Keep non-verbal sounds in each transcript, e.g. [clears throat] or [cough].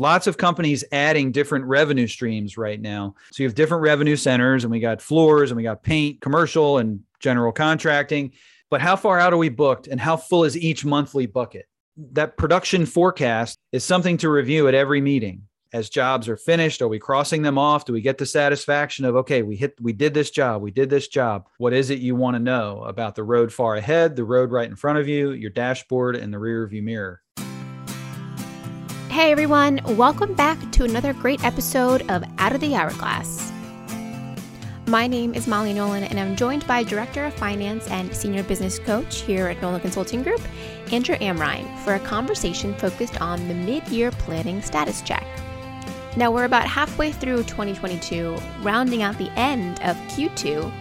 lots of companies adding different revenue streams right now. So you have different revenue centers, and we got floors, and we got paint, commercial, and general contracting. But how far out are we booked, and how full is each monthly bucket? That production forecast is something to review at every meeting. As jobs are finished, are we crossing them off? Do we get the satisfaction of okay, we hit, we did this job, we did this job? What is it you want to know about the road far ahead, the road right in front of you, your dashboard, and the rear view mirror? Hey everyone, welcome back to another great episode of Out of the Hourglass. My name is Molly Nolan, and I'm joined by Director of Finance and Senior Business Coach here at Nolan Consulting Group, Andrew Amrine, for a conversation focused on the mid year planning status check. Now, we're about halfway through 2022, rounding out the end of Q2,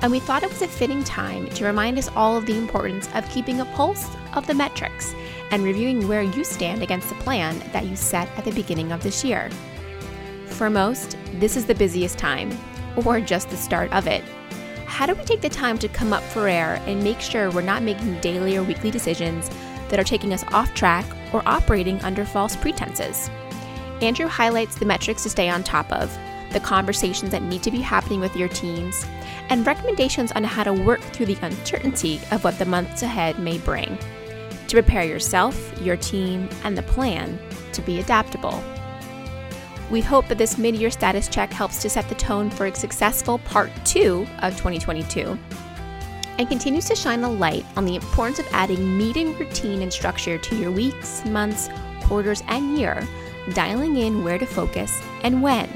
and we thought it was a fitting time to remind us all of the importance of keeping a pulse of the metrics and reviewing where you stand against the plan that you set at the beginning of this year. For most, this is the busiest time, or just the start of it. How do we take the time to come up for air and make sure we're not making daily or weekly decisions that are taking us off track or operating under false pretenses? Andrew highlights the metrics to stay on top of, the conversations that need to be happening with your teams, and recommendations on how to work through the uncertainty of what the months ahead may bring to prepare yourself, your team, and the plan to be adaptable. We hope that this mid year status check helps to set the tone for a successful part two of 2022 and continues to shine a light on the importance of adding meeting routine and structure to your weeks, months, quarters, and year, dialing in where to focus and when.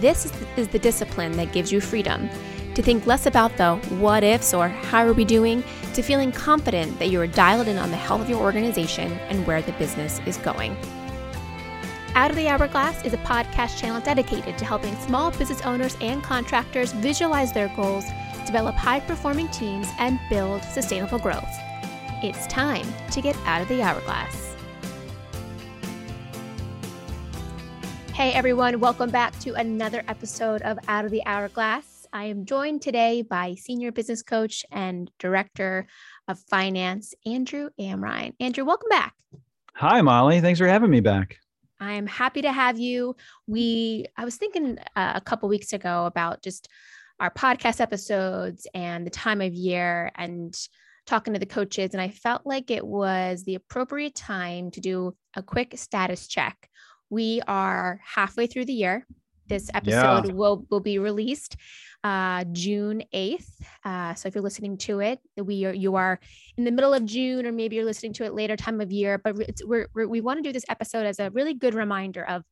This is the discipline that gives you freedom to think less about the what ifs or how are we doing to feeling confident that you are dialed in on the health of your organization and where the business is going. Out of the Hourglass is a podcast channel dedicated to helping small business owners and contractors visualize their goals, develop high performing teams, and build sustainable growth. It's time to get out of the hourglass. Hey everyone, welcome back to another episode of Out of the Hourglass. I am joined today by Senior Business Coach and Director of Finance, Andrew Amrine. Andrew, welcome back. Hi, Molly. Thanks for having me back. I'm happy to have you. We, I was thinking uh, a couple weeks ago about just our podcast episodes and the time of year and talking to the coaches, and I felt like it was the appropriate time to do a quick status check. We are halfway through the year. This episode yeah. will will be released uh, June 8th. Uh, so if you're listening to it, we are, you are in the middle of June, or maybe you're listening to it later time of year. But we're, we're, we want to do this episode as a really good reminder of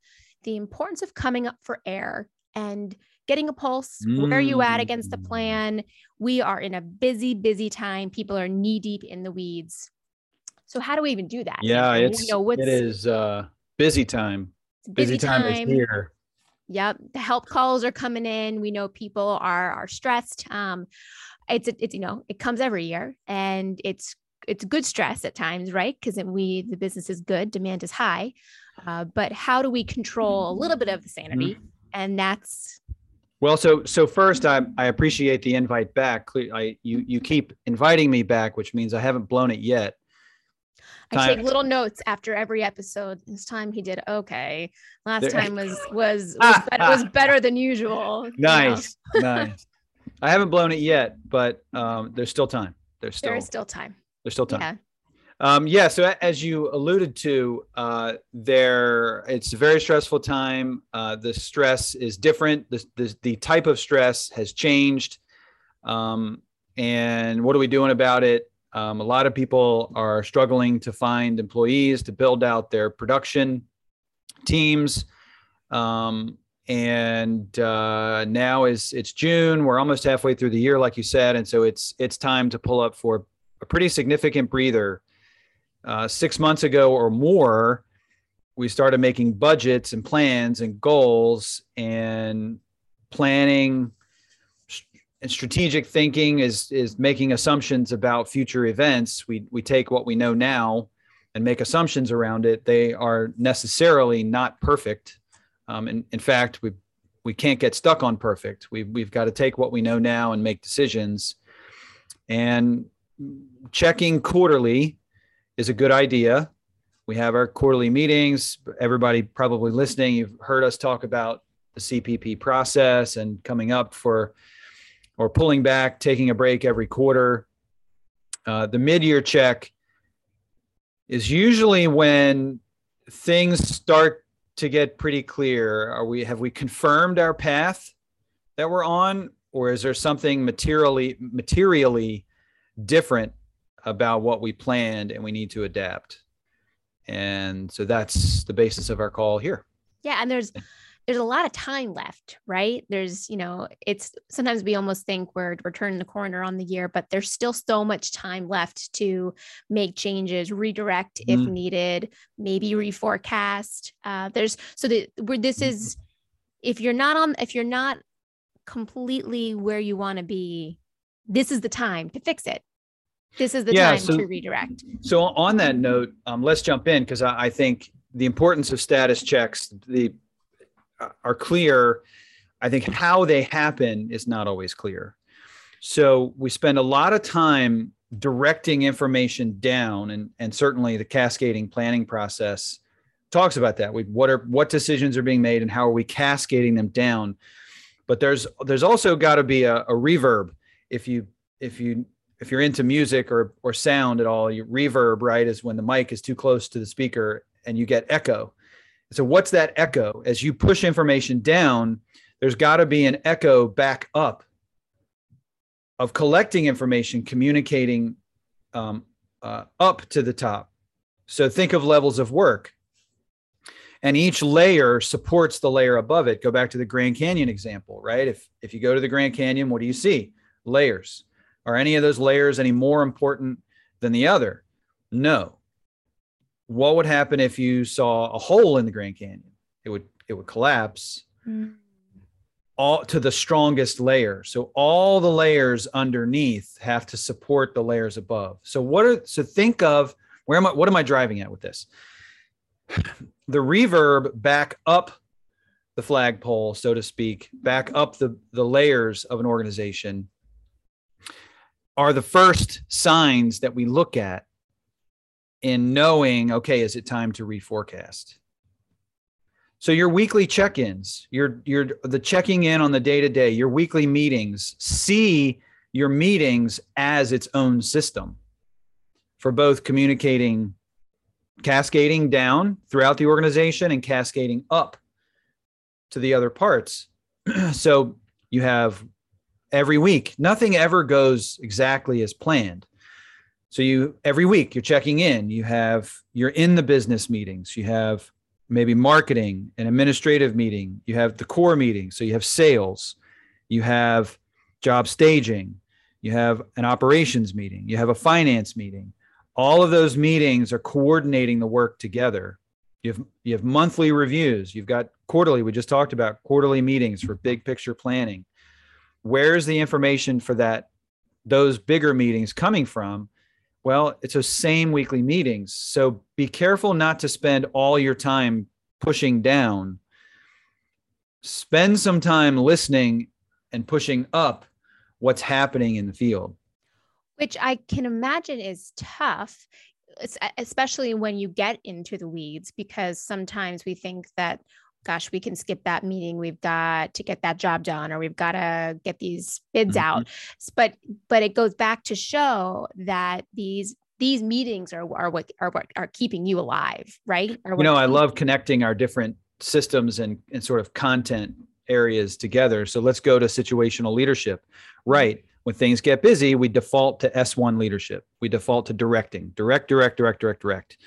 the importance of coming up for air and getting a pulse. Mm. Where are you at against the mm. plan? We are in a busy, busy time. People are knee deep in the weeds. So how do we even do that? Yeah, it's you know, it is uh, busy time. Busy, busy time. time is here. Yep. The help calls are coming in. We know people are are stressed. Um, it's it's you know it comes every year, and it's it's good stress at times, right? Because we the business is good, demand is high, uh, but how do we control a little bit of the sanity? Mm-hmm. And that's well, so so first, I I appreciate the invite back. I you you keep inviting me back, which means I haven't blown it yet. I take little notes after every episode. This time he did okay. Last there, [laughs] time was was was, better, was [laughs] better than usual. Nice, you know? nice. I haven't blown it yet, but um, there's still time. There's still there is still time. There's still time. Yeah. Um, yeah. So as you alluded to, uh, there it's a very stressful time. Uh, the stress is different. The, the the type of stress has changed. Um, and what are we doing about it? Um, a lot of people are struggling to find employees to build out their production teams. Um, and uh, now is it's June. We're almost halfway through the year, like you said, and so it's it's time to pull up for a pretty significant breather. Uh, six months ago or more, we started making budgets and plans and goals and planning and strategic thinking is is making assumptions about future events. We we take what we know now and make assumptions around it. They are necessarily not perfect. Um, and in fact, we we can't get stuck on perfect. We we've got to take what we know now and make decisions. And checking quarterly is a good idea. We have our quarterly meetings. Everybody probably listening, you've heard us talk about the CPP process and coming up for or pulling back, taking a break every quarter. Uh, the mid year check is usually when things start to get pretty clear. Are we have we confirmed our path that we're on, or is there something materially materially different about what we planned and we need to adapt? And so that's the basis of our call here. Yeah, and there's there's a lot of time left, right? There's, you know, it's sometimes we almost think we're we're turning the corner on the year, but there's still so much time left to make changes, redirect mm-hmm. if needed, maybe reforecast. Uh, there's so that where this mm-hmm. is, if you're not on, if you're not completely where you want to be, this is the time to fix it. This is the yeah, time so, to redirect. So on that note, um, let's jump in because I, I think the importance of status checks, the are clear. I think how they happen is not always clear. So we spend a lot of time directing information down, and, and certainly the cascading planning process talks about that. We what are what decisions are being made and how are we cascading them down. But there's there's also got to be a, a reverb if you if you if you're into music or or sound at all, you reverb right is when the mic is too close to the speaker and you get echo. So what's that echo? As you push information down, there's got to be an echo back up of collecting information, communicating um, uh, up to the top. So think of levels of work. And each layer supports the layer above it. Go back to the Grand Canyon example, right? If if you go to the Grand Canyon, what do you see? Layers. Are any of those layers any more important than the other? No what would happen if you saw a hole in the Grand Canyon? It would it would collapse mm. all to the strongest layer. So all the layers underneath have to support the layers above. So what are so think of where am I what am I driving at with this? [laughs] The reverb back up the flagpole, so to speak, back up the, the layers of an organization are the first signs that we look at in knowing, okay, is it time to reforecast? So your weekly check-ins, your your the checking in on the day to day, your weekly meetings, see your meetings as its own system for both communicating cascading down throughout the organization and cascading up to the other parts. [clears throat] so you have every week, nothing ever goes exactly as planned. So you every week you're checking in. You have you're in the business meetings. You have maybe marketing and administrative meeting. You have the core meeting. So you have sales. You have job staging. You have an operations meeting. You have a finance meeting. All of those meetings are coordinating the work together. You have you have monthly reviews. You've got quarterly. We just talked about quarterly meetings for big picture planning. Where's the information for that those bigger meetings coming from? Well, it's those same weekly meetings. So be careful not to spend all your time pushing down. Spend some time listening and pushing up what's happening in the field. Which I can imagine is tough, especially when you get into the weeds, because sometimes we think that gosh, we can skip that meeting. We've got to get that job done, or we've got to get these bids mm-hmm. out. But but it goes back to show that these these meetings are are what are what are keeping you alive, right? you know, I love connecting our different systems and and sort of content areas together. So let's go to situational leadership. Right. When things get busy, we default to S1 leadership. We default to directing, direct, direct, direct, direct, direct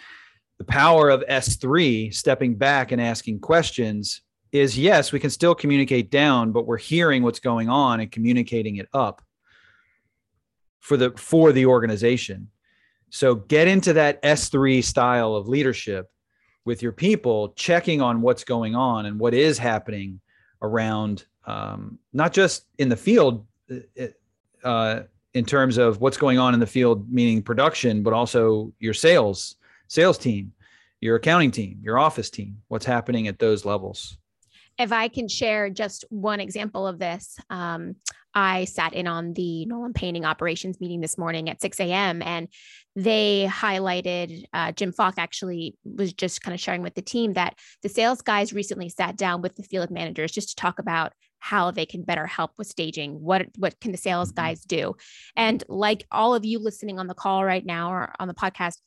the power of S3, stepping back and asking questions, is yes, we can still communicate down, but we're hearing what's going on and communicating it up for the for the organization. So get into that S3 style of leadership with your people, checking on what's going on and what is happening around, um, not just in the field, uh, uh in terms of what's going on in the field, meaning production, but also your sales sales team, your accounting team, your office team, what's happening at those levels. If I can share just one example of this, um, I sat in on the Nolan Painting operations meeting this morning at 6 a.m. and they highlighted, uh, Jim Falk actually was just kind of sharing with the team that the sales guys recently sat down with the field managers just to talk about how they can better help with staging what what can the sales mm-hmm. guys do and like all of you listening on the call right now or on the podcast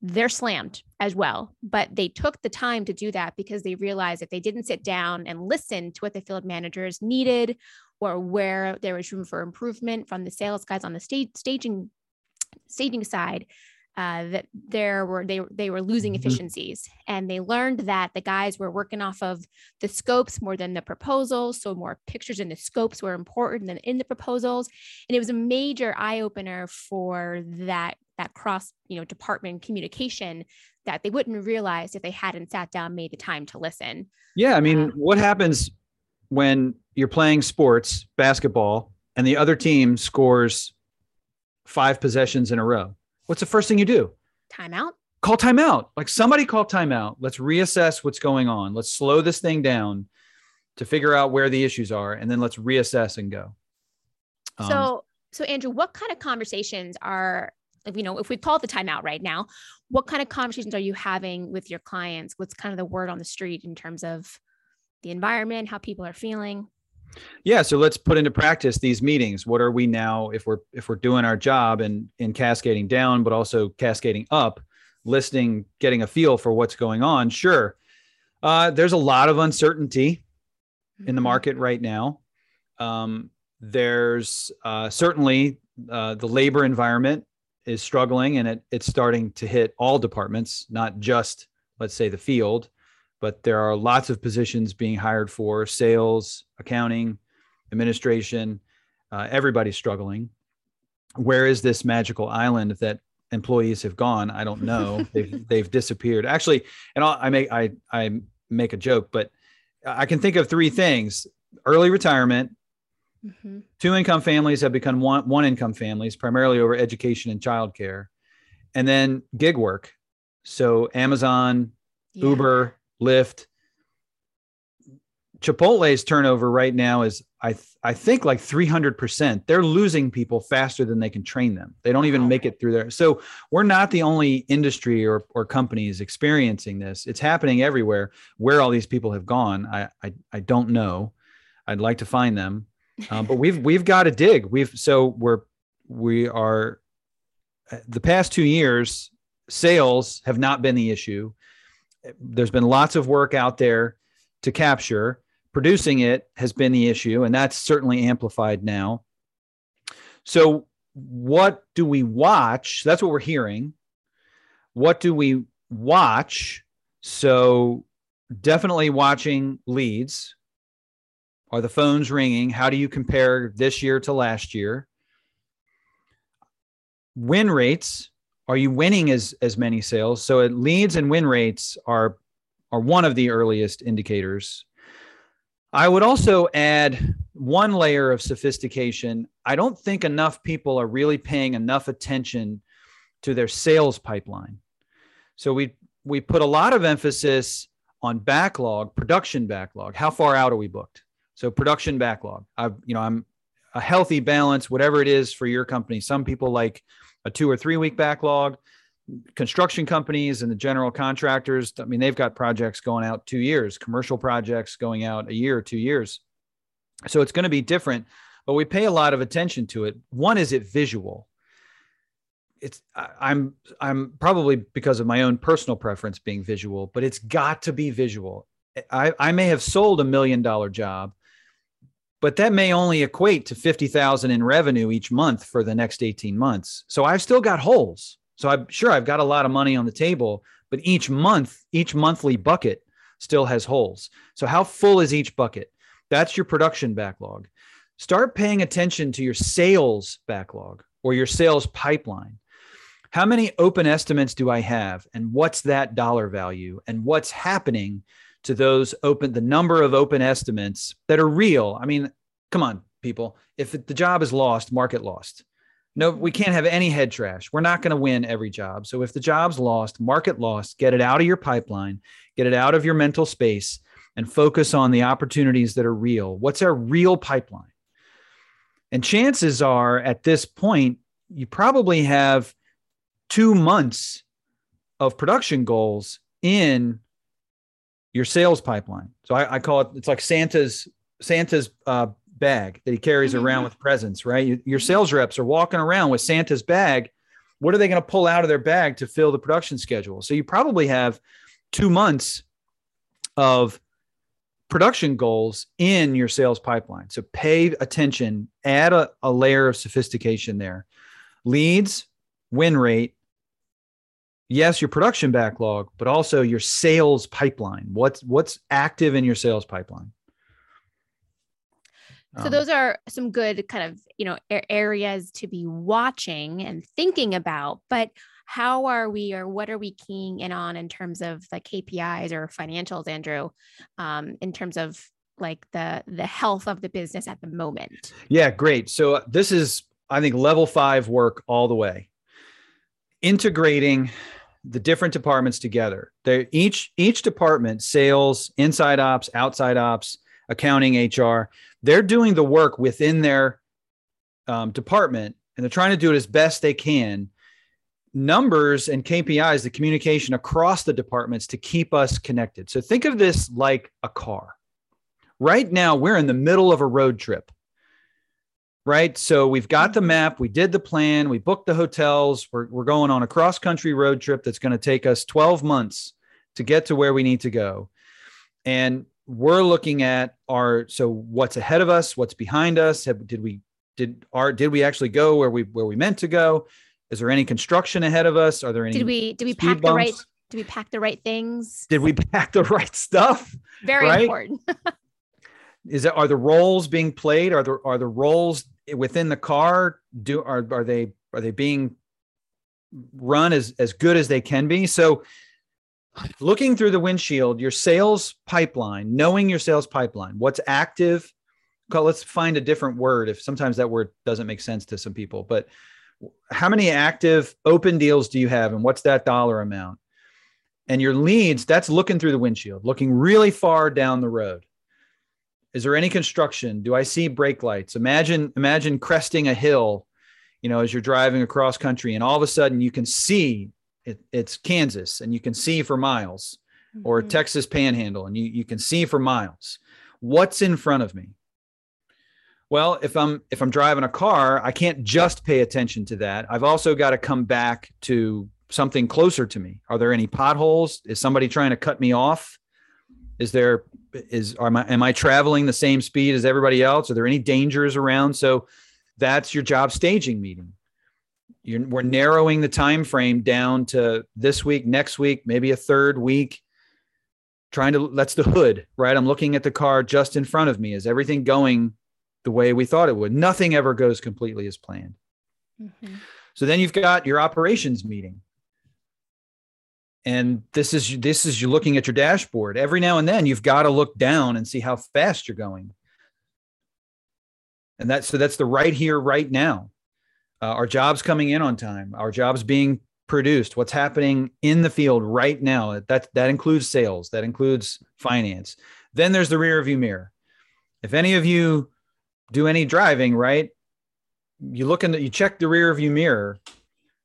they're slammed as well but they took the time to do that because they realized if they didn't sit down and listen to what the field managers needed or where there was room for improvement from the sales guys on the stage staging staging side uh, that there were they they were losing mm-hmm. efficiencies, and they learned that the guys were working off of the scopes more than the proposals. So more pictures in the scopes were important than in the proposals, and it was a major eye opener for that that cross you know department communication that they wouldn't realize if they hadn't sat down made the time to listen. Yeah, I mean, um, what happens when you're playing sports, basketball, and the other team scores five possessions in a row? what's the first thing you do? Timeout. Call timeout. Like somebody call timeout. Let's reassess what's going on. Let's slow this thing down to figure out where the issues are, and then let's reassess and go. Um, so, so Andrew, what kind of conversations are you know if we call the timeout right now? What kind of conversations are you having with your clients? What's kind of the word on the street in terms of the environment, how people are feeling? Yeah, so let's put into practice these meetings. What are we now if we're if we're doing our job and in cascading down but also cascading up, listening, getting a feel for what's going on? Sure. Uh, there's a lot of uncertainty in the mm-hmm. market right now. Um, there's uh, certainly uh, the labor environment is struggling and it, it's starting to hit all departments, not just, let's say, the field but there are lots of positions being hired for sales, accounting, administration. Uh, everybody's struggling. Where is this magical island that employees have gone? I don't know. [laughs] they've they've disappeared. Actually, and I'll, I make I I make a joke, but I can think of three things: early retirement. Mm-hmm. Two income families have become one one income families, primarily over education and childcare, and then gig work. So Amazon, yeah. Uber, Lyft. Chipotle's turnover right now is I th- I think like 300%. They're losing people faster than they can train them. They don't even make it through there. So we're not the only industry or, or companies experiencing this. It's happening everywhere. Where all these people have gone, I I, I don't know. I'd like to find them, um, but we've we've got to dig. We've so we're we are the past two years sales have not been the issue there's been lots of work out there to capture. Producing it has been the issue, and that's certainly amplified now. So, what do we watch? That's what we're hearing. What do we watch? So, definitely watching leads. Are the phones ringing? How do you compare this year to last year? Win rates are you winning as as many sales? So leads and win rates are are one of the earliest indicators. I would also add one layer of sophistication. I don't think enough people are really paying enough attention to their sales pipeline. So we we put a lot of emphasis on backlog, production backlog. How far out are we booked? So production backlog. I you know, I'm a healthy balance whatever it is for your company. Some people like a two or three week backlog. Construction companies and the general contractors, I mean, they've got projects going out two years, commercial projects going out a year or two years. So it's going to be different, but we pay a lot of attention to it. One is it visual. It's I'm I'm probably because of my own personal preference being visual, but it's got to be visual. I, I may have sold a million dollar job, but that may only equate to 50,000 in revenue each month for the next 18 months. So I've still got holes. So I'm sure I've got a lot of money on the table, but each month, each monthly bucket still has holes. So how full is each bucket? That's your production backlog. Start paying attention to your sales backlog or your sales pipeline. How many open estimates do I have? And what's that dollar value? And what's happening to those open the number of open estimates that are real. I mean, come on, people. If the job is lost, market lost. No, we can't have any head trash. We're not going to win every job. So if the job's lost, market lost, get it out of your pipeline, get it out of your mental space and focus on the opportunities that are real. What's our real pipeline? And chances are at this point, you probably have two months of production goals in your sales pipeline. So I, I call it, it's like Santa's, Santa's uh, bag that he carries mm-hmm. around with presents, right? You, your sales reps are walking around with Santa's bag. What are they going to pull out of their bag to fill the production schedule? So you probably have two months of production goals in your sales pipeline. So pay attention, add a, a layer of sophistication there. Leads, win rate, yes, your production backlog, but also your sales pipeline. What's what's active in your sales pipeline? So um, those are some good kind of, you know, areas to be watching and thinking about, but how are we or what are we keying in on in terms of the KPIs or financials, Andrew, um, in terms of like the the health of the business at the moment? Yeah, great. So uh, this is I think level 5 work all the way. Integrating the different departments together. They each each department, sales, inside ops, outside ops, accounting, HR, they're doing the work within their um, department and they're trying to do it as best they can numbers and KPIs, the communication across the departments to keep us connected. So think of this like a car. Right now, we're in the middle of a road trip. Right. So we've got the mm-hmm. map, we did the plan, we booked the hotels. We're, we're going on a cross country road trip that's going to take us 12 months to get to where we need to go. And we're looking at our so what's ahead of us, what's behind us. Have, did we did our did we actually go where we where we meant to go? Is there any construction ahead of us? Are there any? Did we did we pack bumps? the right? Did we pack the right things? Did we pack the right stuff? Very right? important. [laughs] Is that are the roles being played? Are there are the roles within the car? Do are are they are they being run as as good as they can be? So looking through the windshield, your sales pipeline, knowing your sales pipeline, what's active. Let's find a different word if sometimes that word doesn't make sense to some people, but how many active open deals do you have and what's that dollar amount? And your leads, that's looking through the windshield, looking really far down the road. Is there any construction? Do I see brake lights? Imagine imagine cresting a hill, you know, as you're driving across country and all of a sudden you can see it, it's Kansas and you can see for miles mm-hmm. or Texas panhandle and you, you can see for miles. What's in front of me? Well, if I'm if I'm driving a car, I can't just pay attention to that. I've also got to come back to something closer to me. Are there any potholes? Is somebody trying to cut me off? Is there is are my am I traveling the same speed as everybody else? Are there any dangers around? So that's your job staging meeting. You're, we're narrowing the time frame down to this week, next week, maybe a third week. Trying to that's the hood, right? I'm looking at the car just in front of me. Is everything going the way we thought it would. Nothing ever goes completely as planned. Mm-hmm. So then you've got your operations meeting. And this is this is you looking at your dashboard. Every now and then you've got to look down and see how fast you're going. And that's so that's the right here, right now. Uh, our jobs coming in on time, our jobs being produced, what's happening in the field right now. That that includes sales, that includes finance. Then there's the rear view mirror. If any of you do any driving, right? You look in the, you check the rear view mirror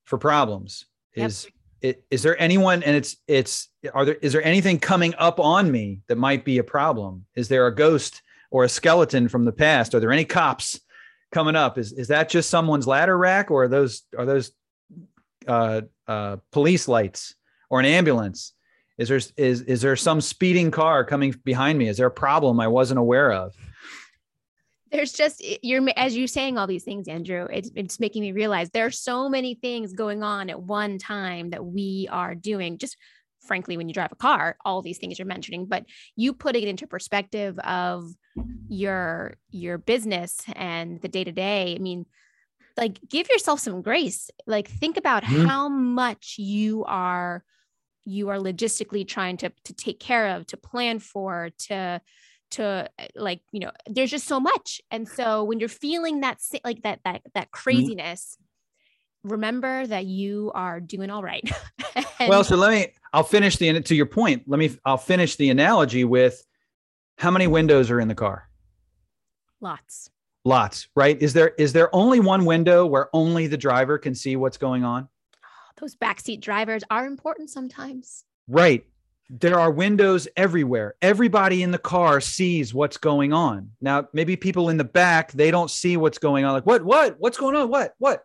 for problems. Yep. Is is there anyone, and it's, it's, are there, is there anything coming up on me that might be a problem? Is there a ghost or a skeleton from the past? Are there any cops coming up? Is, is that just someone's ladder rack or are those, are those uh, uh, police lights or an ambulance? Is there, is, is there some speeding car coming behind me? Is there a problem I wasn't aware of? There's just you're as you're saying all these things andrew it's, it's making me realize there are so many things going on at one time that we are doing just frankly when you drive a car all these things you're mentioning but you put it into perspective of your your business and the day to day i mean like give yourself some grace like think about mm-hmm. how much you are you are logistically trying to to take care of to plan for to to eh, like you know there's just so much and so when you're feeling that like that that that mm-hmm. craziness mm-hmm. remember that you are doing all right [laughs] and- well so let me i'll finish the to your point let me i'll finish the analogy with how many windows are in the car lots Lots, right? Is there is there only one window where only the driver can see what's going on? Those backseat drivers are important sometimes. Right. There are windows everywhere. Everybody in the car sees what's going on. Now, maybe people in the back, they don't see what's going on. Like, what, what, what's going on? What, what?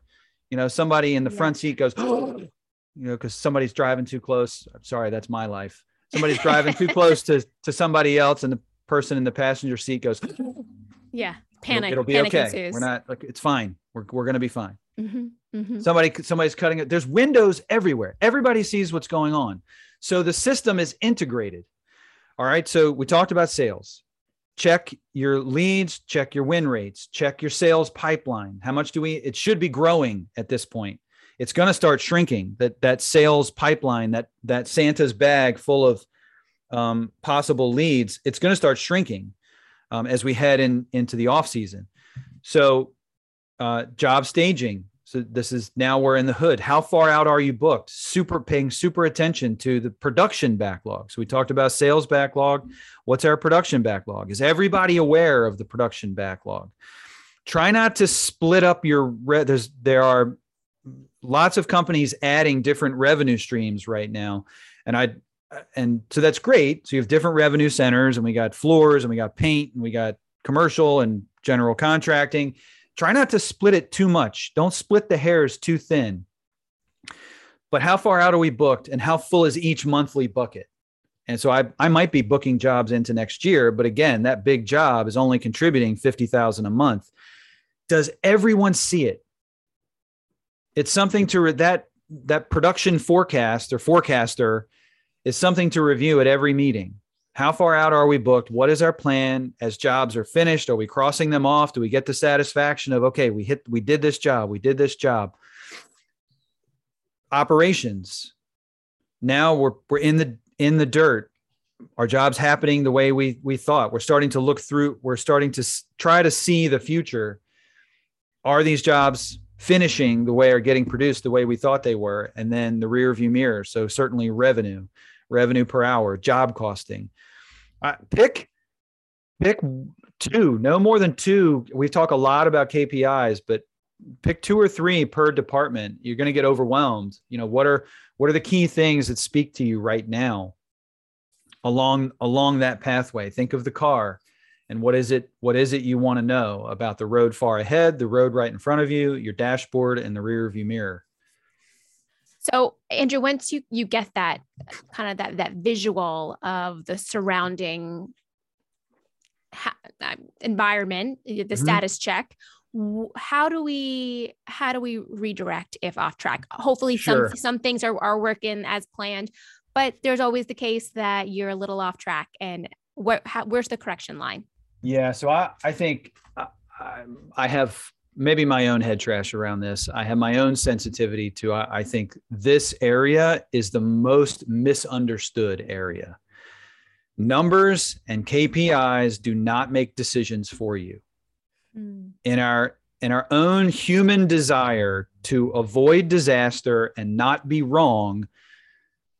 You know, somebody in the Yeah. front seat goes, oh. you know, because somebody's driving too close. I'm sorry, that's my life. Somebody's driving too close to to somebody else, and the person in the passenger seat goes, "It'll- Yeah. Panic. It'll be panic okay. ensues. We're not like it's fine. We're we're gonna be fine. Mhm, mhm. Somebody somebody's cutting it. There's windows everywhere. Everybody sees what's going on. So the system is integrated. All right. So we talked about sales. Check your leads, check your win rates, check your sales pipeline. How much do we it should be growing at this point? It's going to start shrinking. That that sales pipeline, that that Santa's bag full of um, possible leads, it's going to start shrinking um, as we head in into the off season. So uh, job staging. So this is now we're in the hood. How far out are you booked? Super paying super attention to the production backlog. So we talked about sales backlog. What's our production backlog? Is everybody aware of the production backlog? Try not to split up your re- there's there are lots of companies adding different revenue streams right now. And I and so that's great. So you have different revenue centers and we got floors and we got paint and we got commercial and general contracting try not to split it too much. Don't split the hairs too thin. But how far out are we booked and how full is each monthly bucket? And so I, I might be booking jobs into next year, but again, that big job is only contributing 50,000 a month. Does everyone see it? It's something to re- that that production forecast or forecaster is something to review at every meeting. How far out are we booked? What is our plan as jobs are finished? Are we crossing them off? Do we get the satisfaction of okay, we hit we did this job, we did this job. Operations. Now we're we're in the in the dirt. Our job's happening the way we we thought. We're starting to look through, we're starting to try to see the future. Are these jobs finishing the way or getting produced the way we thought they were? And then the rear view mirror. So certainly revenue, revenue per hour, job costing. Uh, pick pick two, no more than two. We talk a lot about KPIs, but pick two or three per department. You're going to get overwhelmed. You know, what are what are the key things that speak to you right now along along that pathway? Think of the car and what is it what is it you want to know about the road far ahead, the road right in front of you, your dashboard and the rear view mirror. So, Andrew, once you you get that kind of that that visual of the surrounding ha- uh, environment, the Mhm. status check, how do we how do we redirect if off track? Hopefully, Sure. some some things are are working as planned, but there's always the case that you're a little off track. And where how, where's the correction line? Yeah, so I I think I- I have maybe my own head trash around this. I have my own sensitivity to. I, I think this area is the most misunderstood area. Numbers and KPIs do not make decisions for you. Hmm. In our in our own human desire to avoid disaster and not be wrong,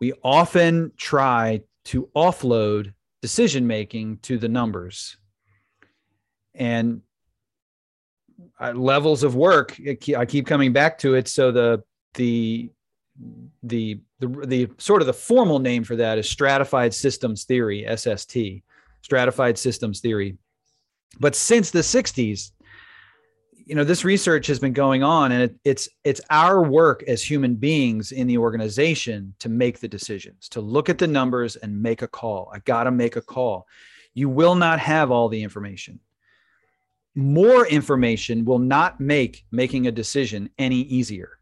we often try to offload decision making to the numbers and Uh, levels of work i keep coming back to it. So the the the the the sort of the formal name for that is stratified systems theory sst stratified systems theory. But since the 60s you know this research has been going on and it, it's it's our work as human beings in the organization to make the decisions to look at the numbers and make a call. I got to make a call. You will not have all the information more information will not make making a decision any easier.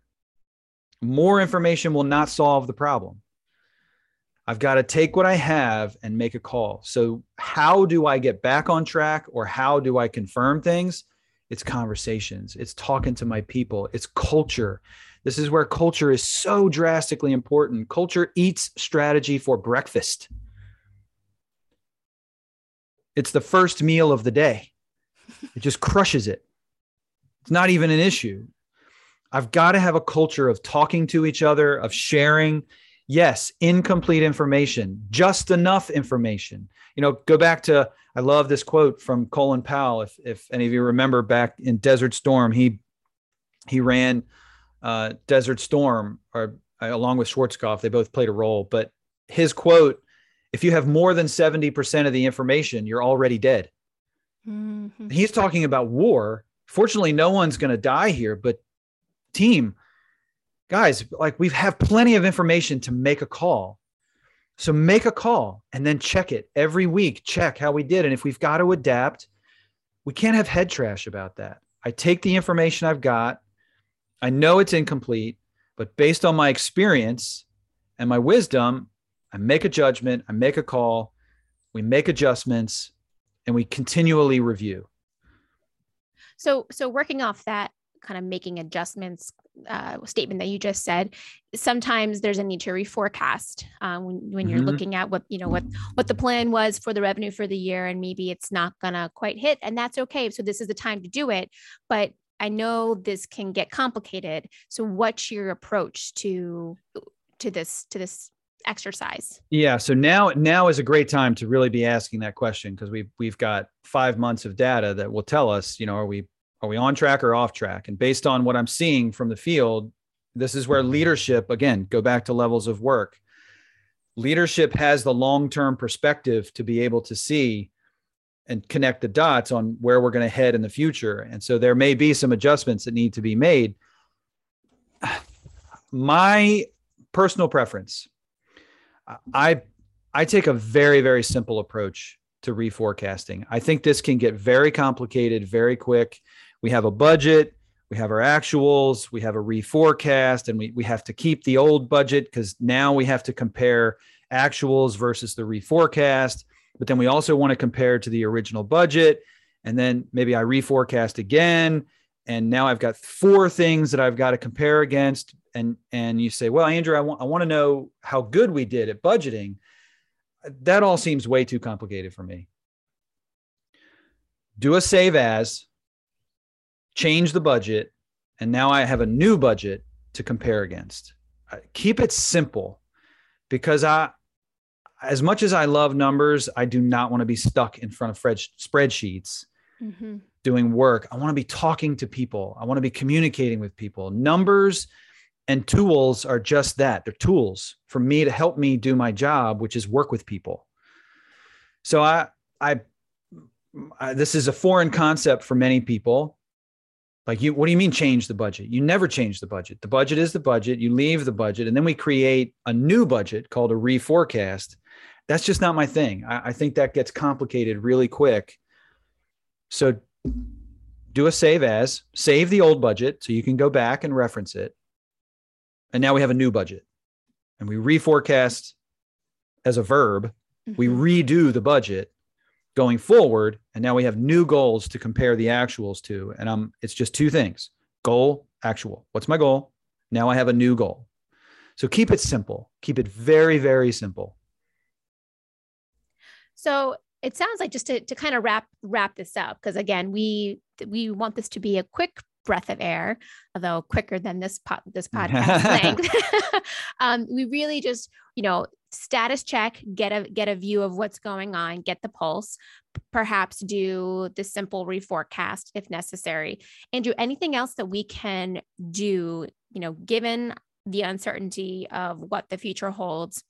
More information will not solve the problem. I've got to take what i have and make a call. So how do i get back on track or how do i confirm things? It's conversations. It's talking to my people. It's culture. This is where culture is so drastically important. Culture eats strategy for breakfast. It's the first meal of the day it just crushes it it's not even an issue i've got to have a culture of talking to each other of sharing Yes, incomplete information, just enough information. You know, go back to I love this quote from Colin Powell. If if any of you remember back in Desert Storm, he he ran uh, Desert Storm or uh, along with Schwarzkopf. They both played a role, but his quote: "If you have more than seventy percent of the information, you're already dead." Mm-hmm. He's talking about war. Fortunately, no one's going to die here, but team guys, like we have plenty of information to make a call. So make a call and then check it every week. Check how we did. And if we've got to adapt, we can't have head trash about that. I take the information I've got. I know it's incomplete, but based on my experience and my wisdom, I make a judgment, I make a call, we make adjustments, and we continually review. So, so working off that, kind of making adjustments uh, statement that you just said sometimes there's a need to reforecast um, when, when you're mm-hmm. looking at what you know what what the plan was for the revenue for the year and maybe it's not gonna quite hit and that's okay so this is the time to do it but i know this can get complicated so what's your approach to to this to this exercise yeah so now now is a great time to really be asking that question because we've we've got five months of data that will tell us you know are we are we on track or off track? And based on what I'm seeing from the field, this is where leadership, again, go back to levels of work. Leadership has the long term perspective to be able to see and connect the dots on where we're going to head in the future. And so there may be some adjustments that need to be made. [sighs] My personal preference, I I take a very very simple approach to reforecasting. I think this can get very complicated very quick we have a budget, we have our actuals, we have a reforecast, and we, we have to keep the old budget because now we have to compare actuals versus the reforecast. But then we also want to compare to the original budget. And then maybe I reforecast again. And now I've got four things that I've got to compare against. And and you say, well, Andrew, I want I want to know how good we did at budgeting. That all seems way too complicated for me. Do a save as change the budget, and now I have a new budget to compare against. Keep it simple because I, as much as I love numbers, I do not want to be stuck in front of spreadsheets mm-hmm. Doing work. I want to be talking to people. I want to be communicating with people. Numbers and tools are just that. They're tools for me to help me do my job, which is work with people. So I, I, I this is a foreign concept for many people like you, what do you mean change the budget? You never change the budget. The budget is the budget. You leave the budget, and then we create a new budget called a reforecast. That's just not my thing. I, I think that gets complicated really quick. So do a save as, save the old budget so you can go back and reference it. And now we have a new budget. And we reforecast as a verb. Mm-hmm. We redo the budget going forward and now we have new goals to compare the actuals to and i'm it's just two things goal actual what's my goal now i have a new goal so keep it simple keep it very very simple so it sounds like just to, to kind of wrap wrap this up because again we we want this to be a quick breath of air, although quicker than this pot this podcast [laughs] length. [laughs] um, we really just, you know, status check, get a get a view of what's going on, get the pulse, perhaps do the simple reforecast if necessary, and do anything else that we can do, you know, given the uncertainty of what the future holds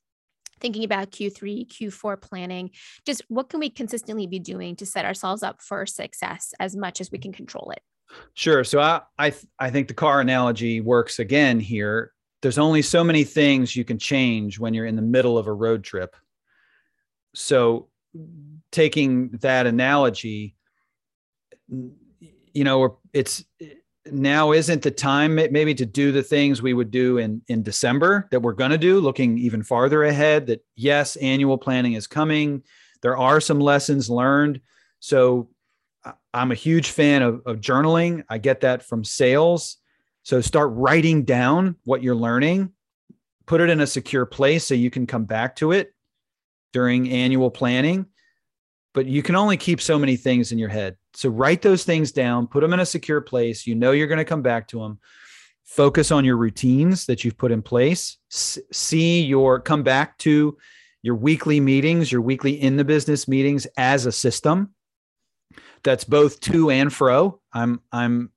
thinking about Q3, Q4 planning, just what can we consistently be doing to set ourselves up for success as much as we can control it? Sure. So I I I think the car analogy works again here. There's only so many things you can change when you're in the middle of a road trip. So taking that analogy, you know, it's now isn't the time maybe to do the things we would do in in December that we're going to do looking even farther ahead that yes annual planning is coming there are some lessons learned so I'm a huge fan of, of journaling. I get that from sales. So start writing down what you're learning, put it in a secure place so you can come back to it during annual planning. But you can only keep so many things in your head. So write those things down, put them in a secure place. You know you're going to come back to them. focus on your routines that you've put in place. S- see your come back to your weekly meetings your weekly in the business meetings as a system. That's both to and fro. I'm i'm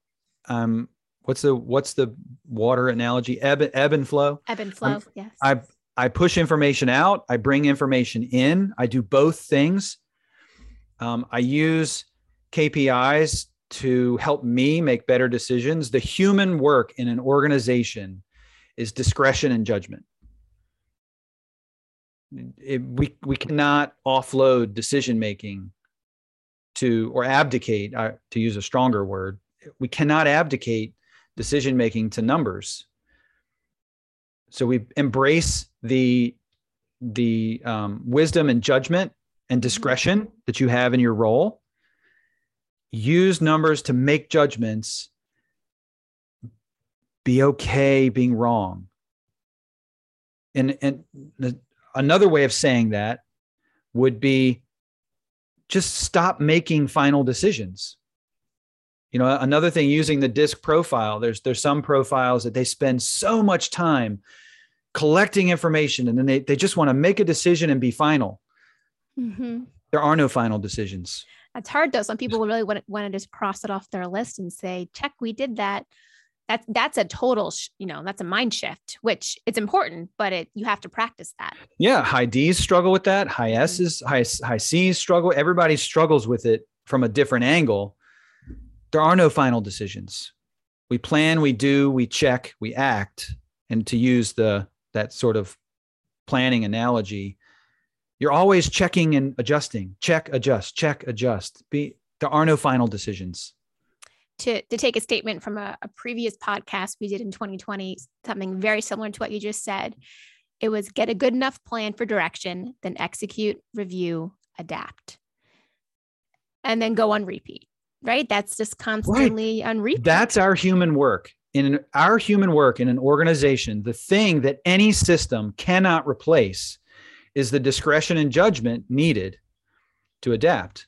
i'm what's the what's the water analogy? Ebb, ebb and flow. Ebb and flow I'm, yes. I i push information out. I bring information in. I do both things um, i use kpis to help me make better decisions. The human work in an organization is discretion and judgment. It, we we cannot offload decision making to or abdicate uh, to use a stronger word. We cannot abdicate decision making to numbers. So we embrace the the um, wisdom and judgment and mm-hmm. discretion that you have in your role use numbers to make judgments, be okay being wrong. And, and the, another way of saying that would be just stop making final decisions. You know, another thing using the disc profile, there's there's some profiles that they spend so much time collecting information and then they, they just want to make a decision and be final. Mm-hmm. There are no final decisions. That's hard though. Some people really want, want to just cross it off their list and say, check, we did that. That's that's a total, sh- you know, that's a mind shift, which it's important, but it you have to practice that. Yeah, high D's struggle with that. High mm-hmm. S's, high high C's struggle. Everybody struggles with it from a different angle. There are no final decisions. We plan, we do, we check, we act. And to use the that sort of planning analogy, you're always checking and adjusting. Check adjust check adjust. Be there are no final decisions. To, to take a statement from a, a previous podcast we did in 2020 something very similar to what you just said it was get a good enough plan for direction then execute review adapt. And then go on repeat right? That's just constantly right. on repeat. That's our human work. In our human work in an organization the thing that any system cannot replace is the discretion and judgment needed to adapt.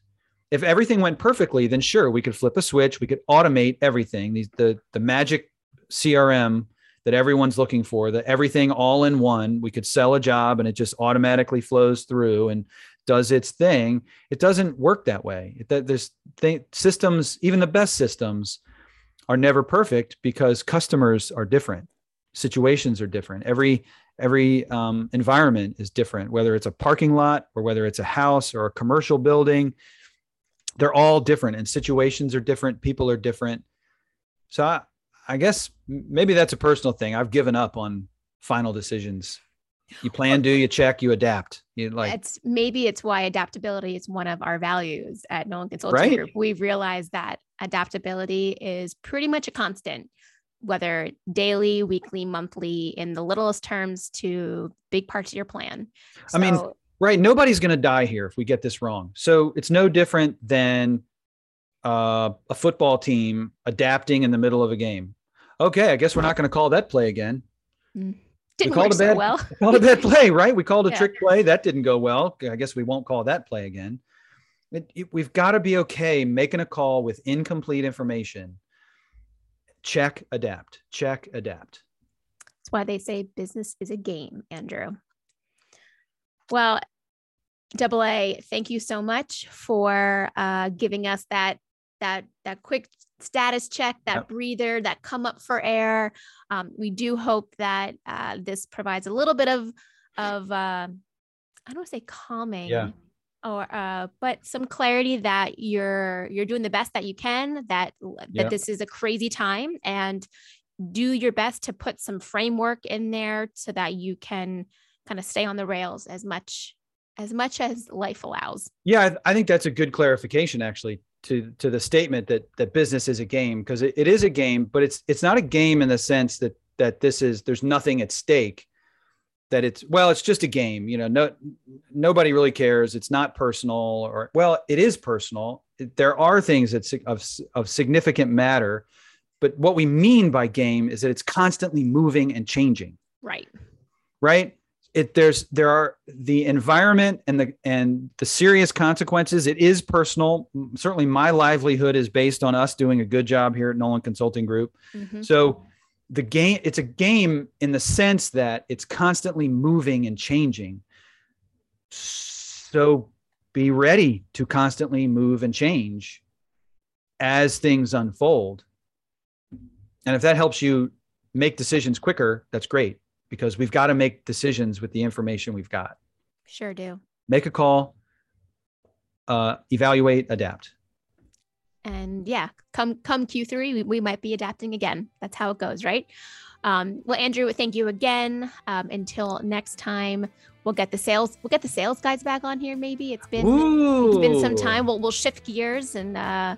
If everything went perfectly, then sure, we could flip a switch, we could automate everything. These the magic CRM that everyone's looking for, that everything all in one, we could sell a job and it just automatically flows through and does its thing. It doesn't work that way. It, there's th- systems, even the best systems, are never perfect because customers are different, situations are different. Every every um, environment is different, whether it's a parking lot or whether it's a house or a commercial building. They're all different, and situations are different. People are different. So I, I guess maybe that's a personal thing. I've given up on final decisions. You plan, do you check, you adapt. You like it's maybe it's why adaptability is one of our values at Nolan Consulting right? Group. We've realized that adaptability is pretty much a constant whether daily, weekly, monthly, in the littlest terms to big parts of your plan. So, I mean, right. Nobody's going to die here if we get this wrong. So it's no different than uh, a football team adapting in the middle of a game. Okay, I guess we're not going to call that play again. Mm. Didn't we called a bad, so well. called a bad play, right? We called a [laughs] yeah. trick play. That didn't go well. I guess we won't call that play again. It, it, we've got to be okay making a call with incomplete information check, adapt, check, adapt. That's why they say business is a game, Andrew. Well, Double A, thank you so much for uh, giving us that that that quick status check, that yep. breather, that come up for air. Um, we do hope that uh, this provides a little bit of of uh, I don't want to say calming, yeah or uh, but some clarity that you're you're doing the best that you can that that this is a crazy time and do your best to put some framework in there so that you can kind of stay on the rails as much as much as life allows. Yeah i, think that's a good clarification actually to to the statement that that business is a game because it, it is a game but it's it's not a game in the sense that that this is there's nothing at stake that it's well it's just a game you know no nobody really cares. It's not personal or well it is personal. There are things that's of, of significant matter but what we mean by game is that it's constantly moving and changing. Right. Right? It there's there are the environment and the and the serious consequences it is personal. Certainly my livelihood is based on us doing a good job here at nolan consulting group. Mm-hmm. so the game it's a game in the sense that it's constantly moving and changing. So be ready to constantly move and change as things unfold. And if that helps you make decisions quicker that's great because we've got to make decisions with the information we've got. Sure do. make a call uh, evaluate adapt And yeah, come come Q3, we, we might be adapting again. That's how it goes, right? Um, well, Andrew, thank you again. Um, until next time, we'll get the sales we'll get the sales guys back on here. Maybe it's been it's been some time. We'll we'll shift gears and uh,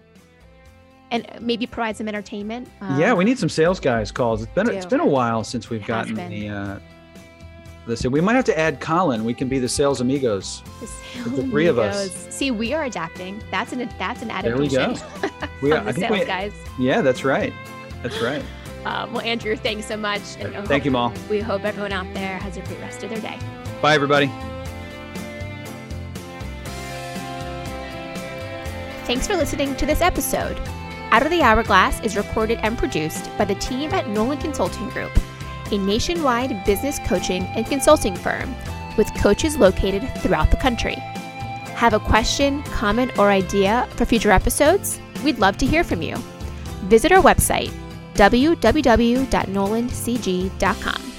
and maybe provide some entertainment. Uh, yeah, we need some sales guys calls. It's been it's been a while since we've It gotten the. Uh, listen, we might have to add Colin. We can be the sales amigos. the, the sales three of us. See, we are adapting. That's an that's an adaptation. There we adaptation. go. [laughs] [laughs] We are. the I think sales we, guys. yeah, that's right. That's right. [laughs] Um, well, Andrew, thanks so much. And I Thank you, hope- Mal. We hope everyone out there has a great rest of their day. Bye, everybody. Thanks for listening to this episode. Out of the Hourglass is recorded and produced by the team at Nolan Consulting Group, a nationwide business coaching and consulting firm with coaches located throughout the country. Have a question, comment, or idea for future episodes? We'd love to hear from you. Visit our website, www.nolancg.com.